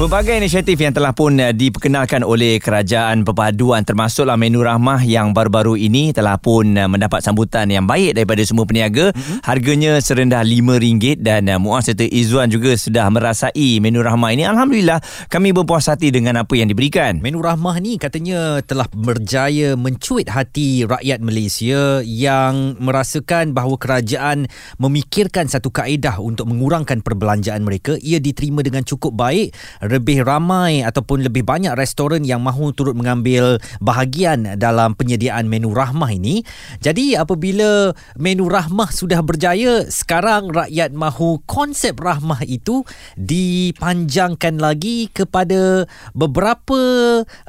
Pelbagai inisiatif yang telah pun uh, diperkenalkan oleh kerajaan perpaduan termasuklah menu rahmah yang baru-baru ini telah pun uh, mendapat sambutan yang baik daripada semua peniaga. Mm-hmm. Harganya serendah RM5 dan uh, Muaz serta Izzuan juga sudah merasai menu rahmah ini. Alhamdulillah kami berpuas hati dengan apa yang diberikan. Menu rahmah ni katanya telah berjaya mencuit hati rakyat Malaysia yang merasakan bahawa kerajaan memikirkan satu kaedah untuk mengurangkan perbelanjaan mereka. Ia diterima dengan cukup baik lebih ramai ataupun lebih banyak restoran yang mahu turut mengambil bahagian dalam penyediaan menu rahmah ini. Jadi apabila menu rahmah sudah berjaya, sekarang rakyat mahu konsep rahmah itu dipanjangkan lagi kepada beberapa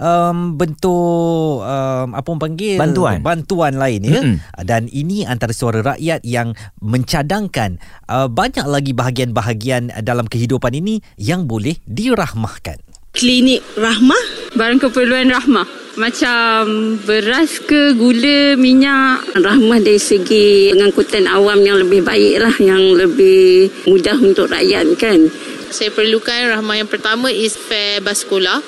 um, bentuk um, apa orang panggil bantuan bantuan lain ya. Mm-hmm. Dan ini antara suara rakyat yang mencadangkan uh, banyak lagi bahagian-bahagian dalam kehidupan ini yang boleh dirahmah dirahmahkan. Klinik Rahmah? Barang keperluan Rahmah. Macam beras ke, gula, minyak. Rahmah dari segi pengangkutan awam yang lebih baik lah. Yang lebih mudah untuk rakyat kan saya perlukan rahmah yang pertama is fare bas sekolah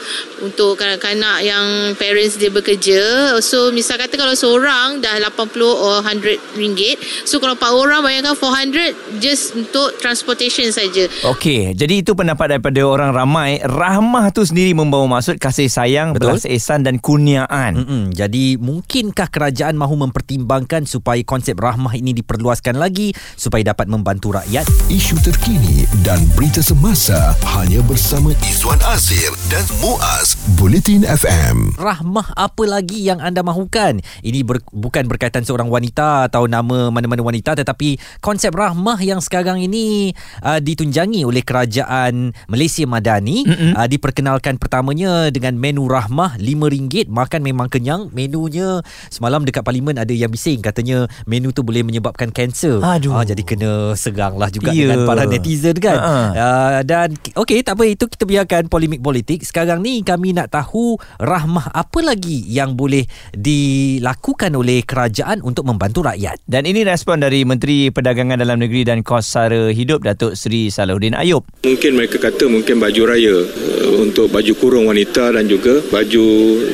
untuk kanak-kanak yang parents dia bekerja. So misal kata kalau seorang dah 80 or 100 ringgit. So kalau 4 orang bayangkan 400 just untuk transportation saja. Okey, jadi itu pendapat daripada orang ramai. Rahmah tu sendiri membawa maksud kasih sayang, Betul. belas ehsan dan kurniaan. Mm-mm. Jadi mungkinkah kerajaan mahu mempertimbangkan supaya konsep rahmah ini diperluaskan lagi supaya dapat membantu rakyat? Isu terkini dan berita semasa Semasa hanya bersama Izwan Azir dan Muaz Bulletin FM. Rahmah apa lagi yang anda mahukan? Ini ber, bukan berkaitan seorang wanita atau nama mana-mana wanita tetapi konsep rahmah yang sekarang ini uh, ditunjangi oleh kerajaan Malaysia Madani uh, diperkenalkan pertamanya dengan menu rahmah RM5 makan memang kenyang. Menunya semalam dekat parlimen ada yang bising katanya menu tu boleh menyebabkan kanser. Uh, jadi kena seranglah juga yeah. dengan para netizen kan. Uh-huh. Uh, dan okey tak apa itu kita biarkan polemik politik. Sekarang ni kami nak tahu rahmah apa lagi yang boleh dilakukan oleh kerajaan untuk membantu rakyat. Dan ini respon dari Menteri Perdagangan Dalam Negeri dan Kos Sara Hidup Datuk Seri Salahuddin Ayub. Mungkin mereka kata mungkin baju raya uh, untuk baju kurung wanita dan juga baju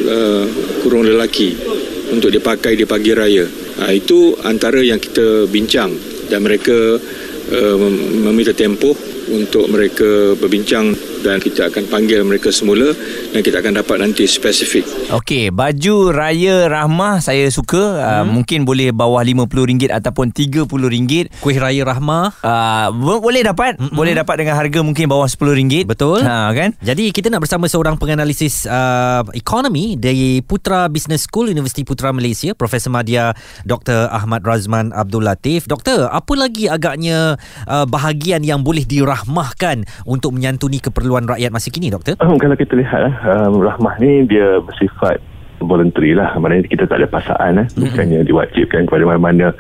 uh, kurung lelaki untuk dipakai di pagi raya. Uh, itu antara yang kita bincang dan mereka uh, meminta tempoh untuk mereka berbincang dan kita akan panggil mereka semula dan kita akan dapat nanti spesifik. Okey, baju raya rahmah saya suka. Uh, hmm. Uh, mungkin boleh bawah RM50 ataupun RM30. Kuih raya rahmah uh, boleh dapat. Hmm. Boleh dapat dengan harga mungkin bawah RM10. Betul. Ha kan? Jadi kita nak bersama seorang penganalisis uh, ekonomi dari Putra Business School Universiti Putra Malaysia, Profesor Madya Dr. Ahmad Razman Abdul Latif. Doktor, apa lagi agaknya uh, bahagian yang boleh dirahmahkan untuk menyantuni keperluan rakyat masa kini doktor? Um, kalau kita lihat um, rahmah ni dia bersifat voluntary lah maknanya kita tak ada paksaan eh. Mm-hmm. bukannya diwajibkan kepada mana-mana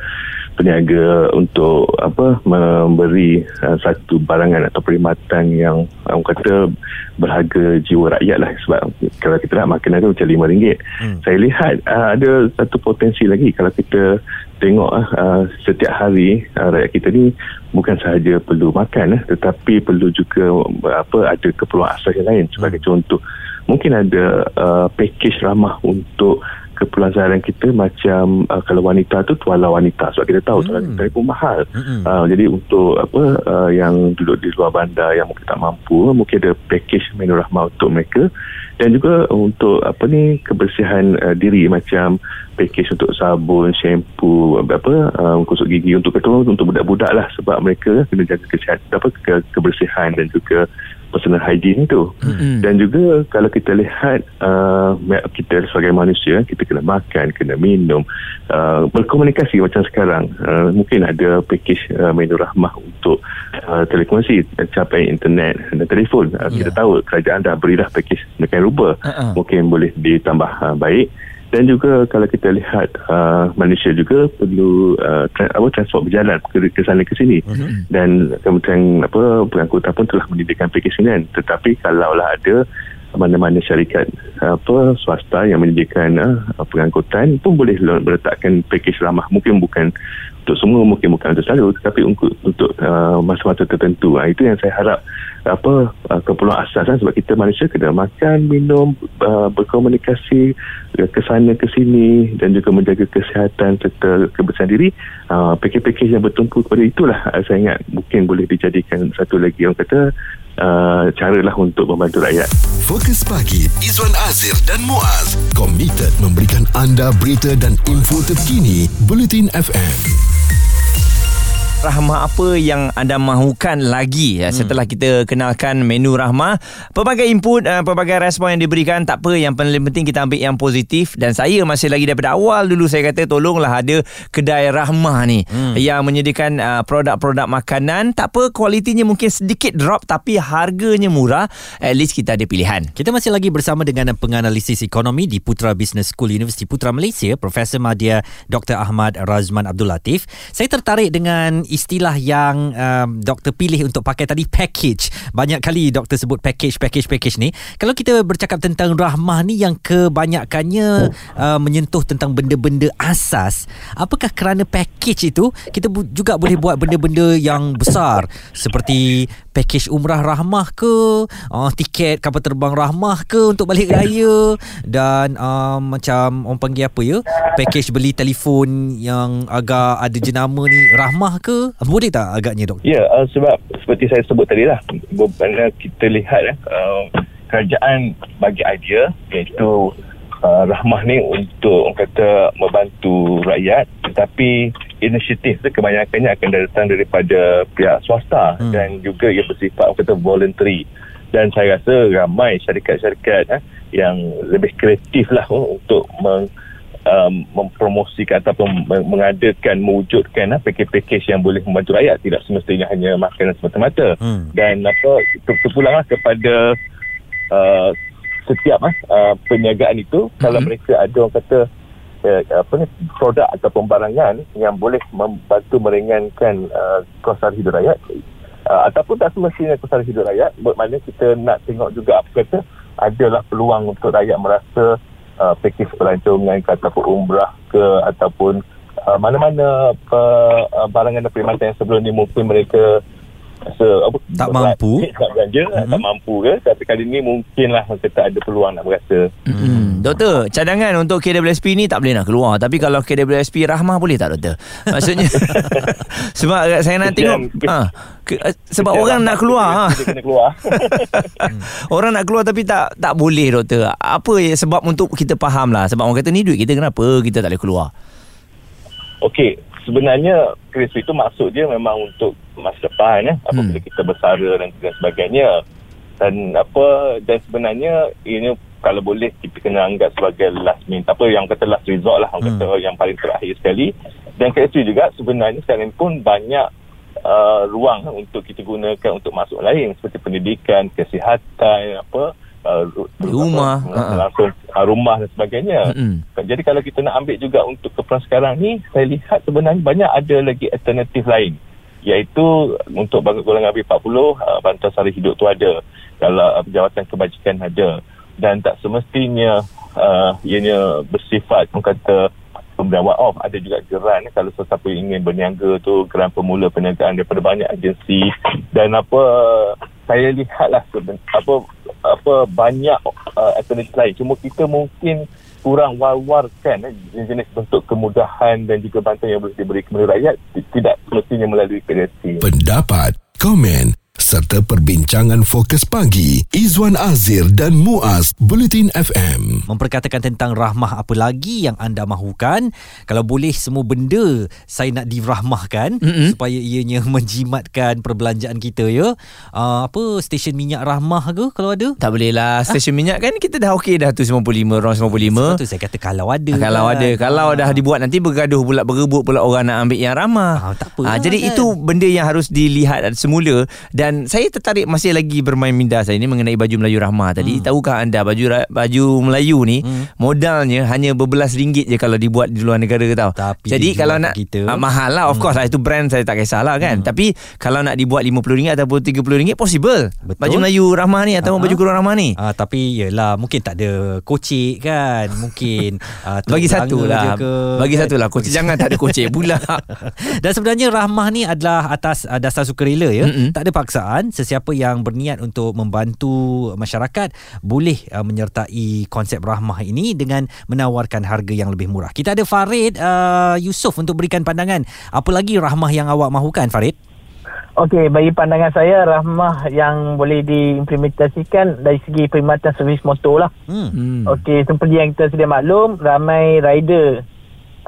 peniaga untuk apa memberi uh, satu barangan atau perkhidmatan yang orang kata berharga jiwa rakyat lah sebab kalau kita nak makan tu macam RM5 hmm. saya lihat uh, ada satu potensi lagi kalau kita tengok uh, setiap hari uh, rakyat kita ni bukan sahaja perlu makan uh, tetapi perlu juga uh, apa ada keperluan asas yang lain sebagai hmm. contoh mungkin ada uh, package ramah untuk keperluan seharian kita macam uh, kalau wanita tu tuala wanita sebab kita tahu hmm. tuala wanita pun mahal hmm. uh, jadi untuk apa uh, yang duduk di luar bandar yang mungkin tak mampu mungkin ada package menu rahmah untuk mereka dan juga untuk apa ni kebersihan uh, diri macam package untuk sabun, shampoo, apa uh, kusuk gigi untuk ketua untuk budak-budak lah sebab mereka kena jaga kesihatan apa ke, kebersihan dan juga personal hygiene itu mm-hmm. dan juga kalau kita lihat uh, kita sebagai manusia kita kena makan kena minum uh, berkomunikasi macam sekarang uh, mungkin ada package uh, menu rahmah untuk uh, telekomunikasi capai internet dan telefon uh, yeah. kita tahu kerajaan dah berilah package dengan rupa uh-uh. mungkin boleh ditambah uh, baik dan juga kalau kita lihat uh, Malaysia juga perlu uh, tra- apa transport berjalan ke, ke sana ke sini. Uh-huh. dan kemudian apa pengangkutan pun telah menyediakan package kan. Tetapi kalaulah ada mana-mana syarikat apa swasta yang menyediakan uh, pengangkutan pun boleh meletakkan pakej ramah. Mungkin bukan untuk semua mungkin bukan untuk selalu tetapi untuk untuk uh, masa-masa tertentu. Uh, itu yang saya harap apa uh, keperluan asas kan? sebab kita manusia kena makan minum uh, berkomunikasi uh, ke sana ke sini dan juga menjaga kesihatan serta kebersihan diri. Uh, pakej-pakej yang bertumpu kepada itulah uh, saya ingat mungkin boleh dijadikan satu lagi. Yang kata uh, cara lah untuk membantu rakyat. Fokus pagi Izwan Azir dan Muaz komited memberikan anda berita dan info terkini Bulletin FM rahmah apa yang anda mahukan lagi ya, hmm. setelah kita kenalkan menu rahmah pelbagai input uh, pelbagai respon yang diberikan tak apa yang paling penting kita ambil yang positif dan saya masih lagi daripada awal dulu saya kata tolonglah ada kedai rahmah ni hmm. yang menyediakan uh, produk-produk makanan tak apa kualitinya mungkin sedikit drop tapi harganya murah at least kita ada pilihan kita masih lagi bersama dengan penganalisis ekonomi di Putra Business School Universiti Putra Malaysia Profesor Madya Dr. Ahmad Razman Abdul Latif saya tertarik dengan istilah yang um, doktor pilih untuk pakai tadi package. Banyak kali doktor sebut package package package ni. Kalau kita bercakap tentang rahmah ni yang kebanyakannya uh, menyentuh tentang benda-benda asas, apakah kerana package itu kita bu- juga boleh buat benda-benda yang besar seperti package umrah rahmah ke, uh, tiket kapal terbang rahmah ke untuk balik raya dan uh, macam orang panggil apa ya? Package beli telefon yang agak ada jenama ni rahmah ke boleh tak agaknya dok? Ya, uh, sebab seperti saya sebut tadi lah, bila kita lihat uh, kerajaan bagi idea iaitu uh, rahmah ni untuk orang kata membantu rakyat tetapi inisiatif tu kebanyakannya akan datang daripada pihak swasta hmm. dan juga ia bersifat kata voluntary dan saya rasa ramai syarikat-syarikat eh, yang lebih kreatif lah oh, untuk meng, um, mempromosikan ataupun mengadakan mewujudkan uh, pakej-pakej yang boleh membantu rakyat tidak semestinya hanya makanan semata-mata hmm. dan apa terpulanglah kepada uh, setiap uh, perniagaan itu hmm. kalau mereka ada orang kata uh, apa ni produk atau pembarangan yang boleh membantu meringankan uh, kos sara hidup rakyat. Uh, ataupun tak semestinya kos sara hidup rakyat bermakna kita nak tengok juga apa kata adalah peluang untuk rakyat merasa uh, pakej pelancongan ke ataupun umrah ke ataupun uh, mana-mana uh, barangan dan perkhidmatan yang sebelum ni mungkin mereka rasa apa tak mampu. tak belanja mm-hmm. tak mampu ke? Tapi kali ni mungkinlah kita ada peluang nak berasa. Mm. doktor cadangan untuk KWSP ni tak boleh nak keluar. Tapi kalau KWSP rahmah boleh tak doktor? Maksudnya sebab saya nak tengok ha, ke, eh, sebab Kejam orang nak keluar ha. keluar. Orang nak keluar tapi tak tak boleh doktor. Apa ya sebab untuk kita faham lah sebab orang kata ni duit kita kenapa kita tak boleh keluar? Okey, sebenarnya krisis itu maksud dia memang untuk masa depan ya apabila hmm. kita bersara dan sebagainya dan apa dan sebenarnya ini kalau boleh kita kena anggap sebagai last minute apa yang kata last resort lah orang hmm. kata yang paling terakhir sekali dan krisis juga sebenarnya sekarang pun banyak uh, ruang untuk kita gunakan untuk masuk lain seperti pendidikan kesihatan apa uh, rumah langsung uh, rumah dan sebagainya. Mm-hmm. Jadi kalau kita nak ambil juga untuk keperluan sekarang ni, saya lihat sebenarnya banyak ada lagi alternatif lain. Iaitu untuk golongan B40, uh, bantuan sara hidup tu ada. Kalau uh, jawatan kebajikan ada. Dan tak semestinya uh, ianya bersifat, orang kata, pemberian off ada juga geran kalau sesiapa ingin berniaga tu geran pemula perniagaan daripada banyak agensi dan apa saya lihatlah apa apa banyak uh, alternatif lain cuma kita mungkin kurang war-warkan eh, jenis bentuk kemudahan dan juga bantuan yang boleh diberi kepada rakyat tidak semestinya melalui kreasi. Pendapat, komen serta perbincangan fokus pagi Izwan Azir dan Muaz Bulletin FM memperkatakan tentang rahmah apa lagi yang anda mahukan kalau boleh semua benda saya nak dirahmahkan mm-hmm. supaya ianya menjimatkan perbelanjaan kita ya uh, apa stesen minyak rahmah ke kalau ada tak boleh lah stesen ha? minyak kan kita dah okey dah tu 55 ron 55 sebab tu saya kata kalau ada ha, kalau kan. ada kalau ha. dah dibuat nanti bergaduh pula berebut pula orang nak ambil yang ramah ha, tak apa ha, jadi kan. itu benda yang harus dilihat semula dan Dan saya tertarik masih lagi bermain minda saya ni mengenai baju Melayu Rahmah tadi. Hmm. Tahukah anda baju baju Melayu ni hmm. modalnya hanya berbelas ringgit je kalau dibuat di luar negara tau. Tapi Jadi kalau nak kita. ah, mahal lah of course lah itu brand saya tak kisahlah kan. Tapi kalau nak dibuat RM50 ataupun RM30 possible. Betul. Baju Melayu Rahmah ni ataupun Ah. baju kurung Rahmah ni. Ah, tapi yelah mungkin tak ada kocik kan mungkin ah, Bagi satu lah ke, Bagi kan? satu lah Kocik jangan tak ada kocik pula Dan sebenarnya rahmah ni adalah atas uh, dasar sukarela ya. Mm-mm. Tak ada paksaan. Sesiapa yang berniat untuk membantu masyarakat boleh uh, menyertai konsep rahmah ini dengan menawarkan harga yang lebih murah. Kita ada Farid uh, Yusof untuk berikan pandangan. Apa lagi rahmah yang awak mahukan Farid? Okey, bagi pandangan saya rahmah yang boleh diimplementasikan dari segi perkhidmatan servis motor lah. Hmm. hmm. Okey, seperti yang kita sedia maklum, ramai rider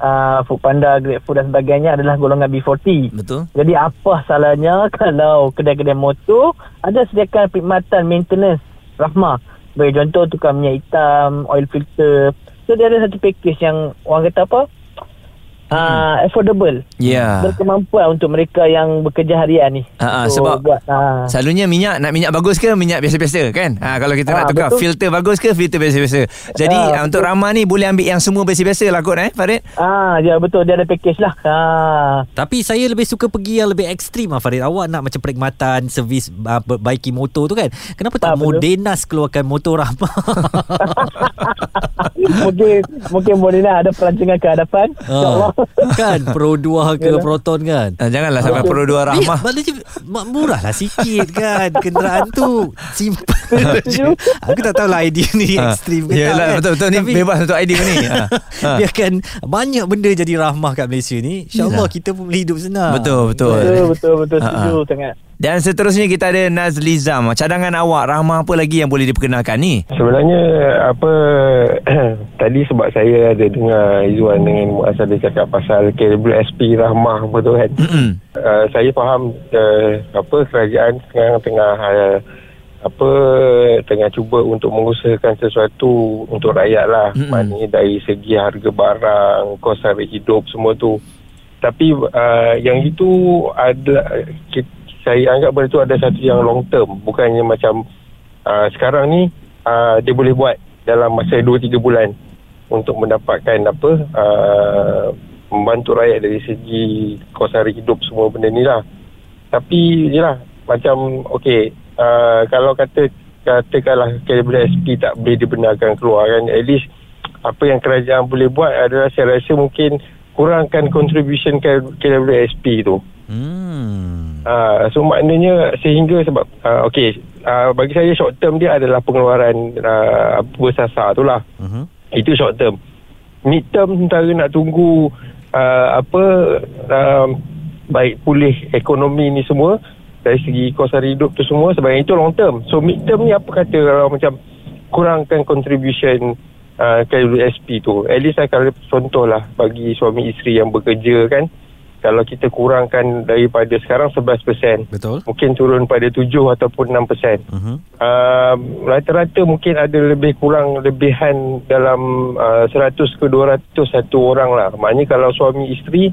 uh, Foodpanda, GrabFood dan sebagainya adalah golongan B40. Betul Jadi apa salahnya kalau kedai-kedai motor ada sediakan perkhidmatan maintenance rahmah. Bagi contoh tukar minyak hitam, oil filter. So dia ada satu package yang orang kata apa? Uh, affordable. Ya Berkemampuan untuk mereka yang bekerja harian ni. Ah, ah, So, sebab buat, ah. Selalunya minyak Nak minyak bagus ke Minyak biasa-biasa kan ha, Kalau kita nak Ah, tukar betul. Filter bagus ke Filter biasa-biasa Jadi ah, Ah, untuk betul. Rahmah ni Boleh ambil yang semua biasa-biasa lah kot eh Farid Ah, ya betul dia ada package lah. Ah. Tapi saya lebih suka pergi yang lebih ekstrim lah Farid. Awak nak macam perkhidmatan servis uh, perbaiki motor tu kan. Kenapa tak betul. Modenas keluarkan motor rahmah? mungkin mungkin boleh lah ada perancangan ke hadapan. InsyaAllah. Ah, kan? Pro 2 ke Yalah. Proton kan? Ah, Janganlah sampai Pro 2 Rahmah maknanya mak- murah lah sikit kan? Kenderaan tu Simple. Je Aku tak tahulah idea ni Ah, ekstrim ke Yelah tak kan? betul-betul ni Tapi bebas untuk idea ni. Ha. Ha. Biarkan banyak benda jadi rahmah kat Malaysia ni InsyaAllah kita pun boleh hidup senang. Betul betul. Betul betul betul. Ah, setuju ah. sangat. Dan seterusnya kita ada Nazlizam Cadangan awak Rahmah apa lagi yang boleh diperkenalkan ni Sebenarnya apa tadi sebab saya ada dengar Izzuan dengan Muaz ada cakap pasal KWSP Rahmah apa tu kan. Mm-mm. Uh, saya faham uh, apa kerajaan sekarang tengah uh, apa tengah cuba untuk mengusahakan sesuatu untuk rakyat lah. Mm-mm. Maknanya dari segi harga barang, kos harga hidup semua tu. Tapi uh, yang itu ada kita, saya anggap benda tu ada satu yang long term. Bukannya macam uh, sekarang ni uh, dia boleh buat dalam masa 2-3 bulan untuk mendapatkan apa uh, membantu rakyat dari segi kos hari hidup semua benda ni lah. Tapi yelah macam okey uh, kalau kata katakanlah KWSP tak boleh dibenarkan keluar kan at least apa yang kerajaan boleh buat adalah saya rasa mungkin kurangkan contribution KWSP tu. Hmm Uh, so maknanya sehingga sebab uh, okey uh, bagi saya short term dia adalah pengeluaran uh, bersasar tu lah. Uh-huh. itu short term. Mid term sementara nak tunggu uh, apa uh, baik pulih ekonomi ni semua dari segi kos hari hidup tu semua sebab itu long term. So mid term ni apa kata kalau macam kurangkan contribution uh, KWSP tu? At least lah kalau contoh lah bagi suami isteri yang bekerja kan kalau kita kurangkan daripada sekarang 11% Betul mungkin turun pada 7 ataupun 6% uh-huh. uh, rata-rata mungkin ada lebih kurang lebihan dalam uh, 100 ke 200 satu orang lah maknanya kalau suami isteri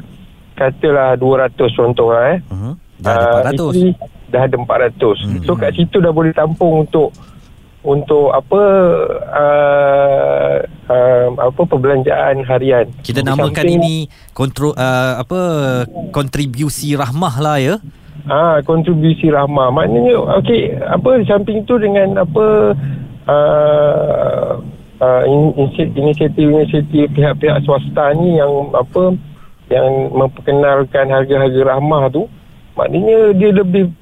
katalah 200 contoh lah eh Uh-huh. Dah Ah, ada 400 isteri dah ada 400 Hmm. so kat situ dah boleh tampung untuk untuk apa uh, uh, apa perbelanjaan harian Kita namakan samping- ini kontrol uh, apa kontribusi rahmah lah ya. Ah, kontribusi rahmah. Maknanya okey, apa di samping tu dengan apa uh, uh, in- inisi- inisiatif-inisiatif pihak-pihak swasta ni yang apa yang memperkenalkan harga-harga rahmah tu, maknanya dia lebih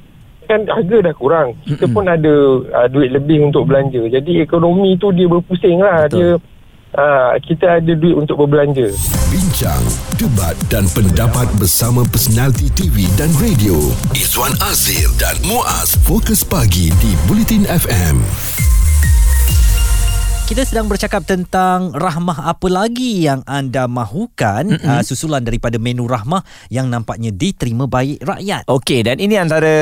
kan harga dah kurang. Kita pun ada uh, duit lebih untuk belanja. Jadi ekonomi tu dia berpusing lah. Betul. Dia uh, kita ada duit untuk berbelanja. Bincang, debat dan pendapat bersama personaliti TV dan radio. Izwan Azir dan Muaz Fokus Pagi di Bulletin FM. Kita sedang bercakap tentang rahmah apa lagi yang anda mahukan mm-hmm. uh, susulan daripada menu rahmah yang nampaknya diterima baik rakyat. Okey dan ini antara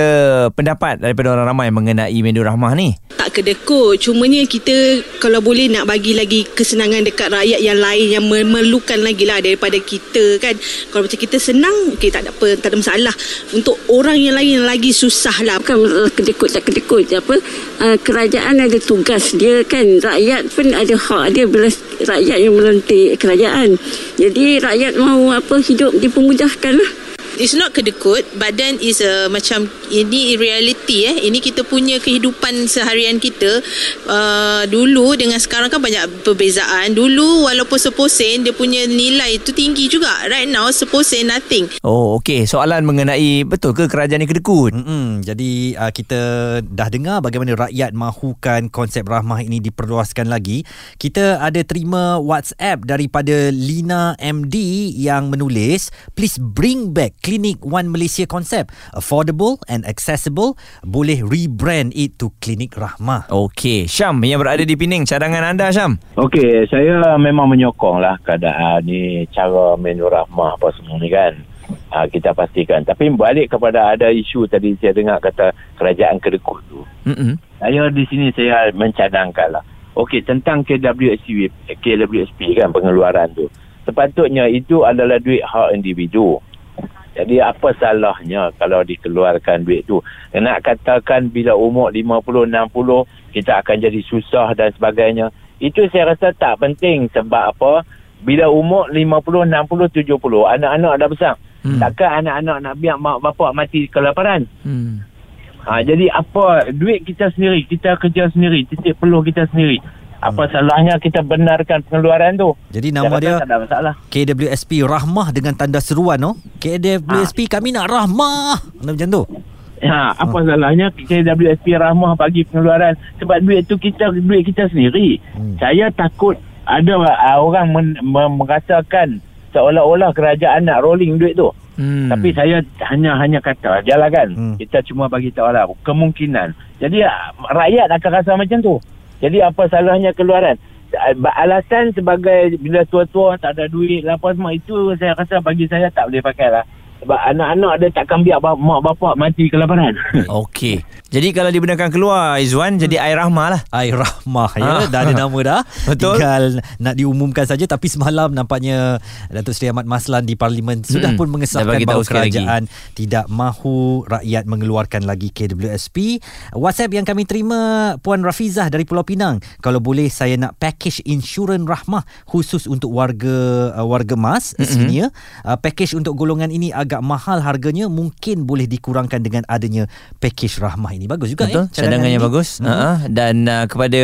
pendapat daripada orang ramai mengenai menu rahmah ni. Kedekut. Cumanya kita kalau boleh nak bagi lagi kesenangan dekat rakyat yang lain yang memerlukan lagi lah daripada kita kan. Kalau macam kita senang, okey tak ada apa, tak ada masalah. Untuk orang yang lain yang lagi susah lah. Bukan masalah kedekut tak kedekut apa. Uh, kerajaan ada tugas dia kan. Rakyat pun ada hak dia bila rakyat yang melantik kerajaan. Jadi rakyat mahu apa hidup dipermudahkan lah. It's not kedekut but then is a macam ini reality eh. Ini kita punya kehidupan seharian kita. Uh, dulu dengan sekarang kan banyak perbezaan. Dulu walaupun seposen dia punya nilai itu tinggi juga. Right now seposen nothing. Oh okey soalan mengenai betul ke kerajaan ni kedekut? Mm-mm. Jadi uh, kita dah dengar bagaimana rakyat mahukan konsep rahmah ini diperluaskan lagi. Kita ada terima WhatsApp daripada Lina MD yang menulis, please bring back Clinic One Malaysia konsep. Affordable and accessible, boleh rebrand it to Clinic Rahmah. Okey, Syam yang berada di Pening, cadangan anda Syam? Okey, saya memang menyokong lah keadaan ni cara menu rahmah apa semua ni kan. Ha, kita pastikan. Tapi balik kepada ada isu tadi saya dengar kata kerajaan kedekut tu. Mm-mm. Saya di sini saya mencadangkan lah. Okey, tentang KWSP, KWSP kan pengeluaran tu. Sepatutnya itu adalah duit hak individu. Jadi apa salahnya kalau dikeluarkan duit tu? Nak katakan bila umur 50, 60 kita akan jadi susah dan sebagainya. Itu saya rasa tak penting sebab apa? Bila umur 50, 60, 70 anak-anak dah besar. Hmm. Takkan anak-anak nak biar mak bapak mati kelaparan? Hmm. Ha, jadi apa duit kita sendiri, kita kerja sendiri, titik peluh kita sendiri. Apa salahnya kita benarkan pengeluaran tu? Jadi nama dia tak ada masalah. KWSP Rahmah dengan tanda seruan no. KWSP kami nak rahmah. Macam tu. Ha, apa salahnya KWSP Rahmah bagi pengeluaran sebab duit tu kita duit kita sendiri. Hmm. Saya takut ada uh, orang men, men, merasakan seolah-olah kerajaan nak rolling duit tu. Hmm. Tapi saya hanya hanya kata jalankan. Hmm. Kita cuma bagi tahu lah kemungkinan. Jadi uh, rakyat akan rasa macam tu. Jadi apa salahnya keluaran? Alasan sebagai bila tua-tua tak ada duit lah apa semua itu saya rasa bagi saya tak boleh pakai lah. Sebab anak-anak dia takkan biar bap- mak bapak mati kelaparan. Okey. Jadi kalau dibenarkan keluar Izwan jadi air rahmah lah. Air Rahmah ya. Ah. Dah ada nama dah. Betul. Tinggal nak diumumkan saja tapi semalam nampaknya Datuk Seri Ahmad Maslan di parlimen sudah Mm-mm. pun mengesahkan bahawa sekali lagi. kerajaan tidak mahu rakyat mengeluarkan lagi KWSP. WhatsApp yang kami terima Puan Rafizah dari Pulau Pinang. Kalau boleh saya nak package insurans Rahmah khusus untuk warga uh, warga mas Mm-mm. senior. Uh, package untuk golongan ini agak mahal harganya mungkin boleh dikurangkan dengan adanya package Rahmah ini. Bagus juga Betul, eh cadangannya ini. bagus. Mhm. Uh-huh. Dan uh, kepada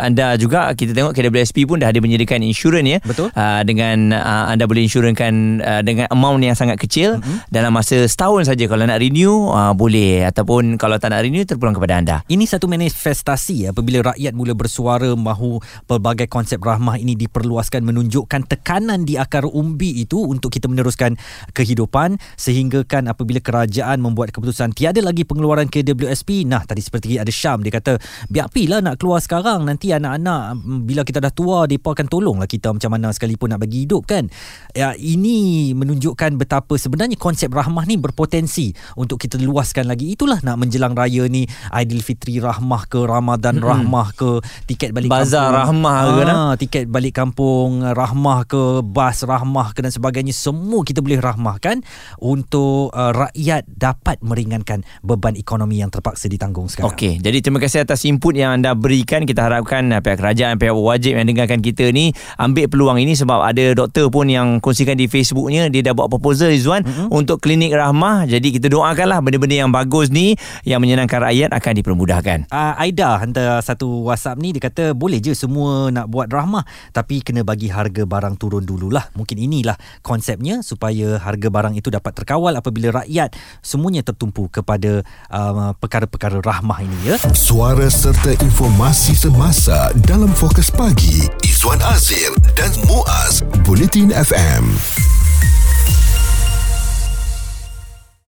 anda juga kita tengok KWSP pun dah ada menyediakan insurans ya. Betul. Uh, dengan uh, anda boleh insurankan uh, dengan amount yang sangat kecil Mhm. dalam masa setahun saja kalau nak renew uh, boleh ataupun kalau tak nak renew terpulang kepada anda. Ini satu manifestasi apabila rakyat mula bersuara mahu pelbagai konsep rahmah ini diperluaskan menunjukkan tekanan di akar umbi itu untuk kita meneruskan kehidupan sehingga kan apabila kerajaan membuat keputusan tiada lagi pengeluaran KWSP nah tadi seperti ada Syam dia kata biar pilah nak keluar sekarang. Nanti anak-anak mm, bila kita dah tua mereka akan tolonglah kita macam mana sekalipun nak bagi hidup kan? Ya, ini menunjukkan betapa sebenarnya konsep rahmah ni berpotensi untuk kita luaskan lagi. Itulah nak menjelang raya ni Aidilfitri rahmah ke Ramadan Mm-mm. rahmah ke tiket balik Bazar kampung. Rahmah ke, ah, nah? tiket balik kampung rahmah ke bas rahmah ke dan sebagainya semua kita boleh rahmahkan untuk uh, rakyat dapat meringankan beban ekonomi yang terpaksa ditanggung sekarang Okey, jadi terima kasih atas input yang anda berikan. Kita harapkan uh, pihak kerajaan, pihak wajib yang dengarkan kita ni ambil peluang ini sebab ada doktor pun yang kongsikan di Facebooknya dia dah buat proposal Izwan mm-hmm. untuk klinik rahmah. Jadi kita doakanlah benda-benda yang bagus ni yang menyenangkan rakyat akan dipermudahkan. Uh, Aida hantar satu WhatsApp ni dia kata boleh je semua nak buat rahmah tapi kena bagi harga barang turun dululah. Mungkin inilah konsepnya supaya harga barang itu dapat terkawal apabila rakyat semuanya tertumpu kepada uh, perkara-perkara rahmah ini ya. Suara serta informasi semasa dalam fokus pagi Izwan Azir dan Muaz Bulletin FM.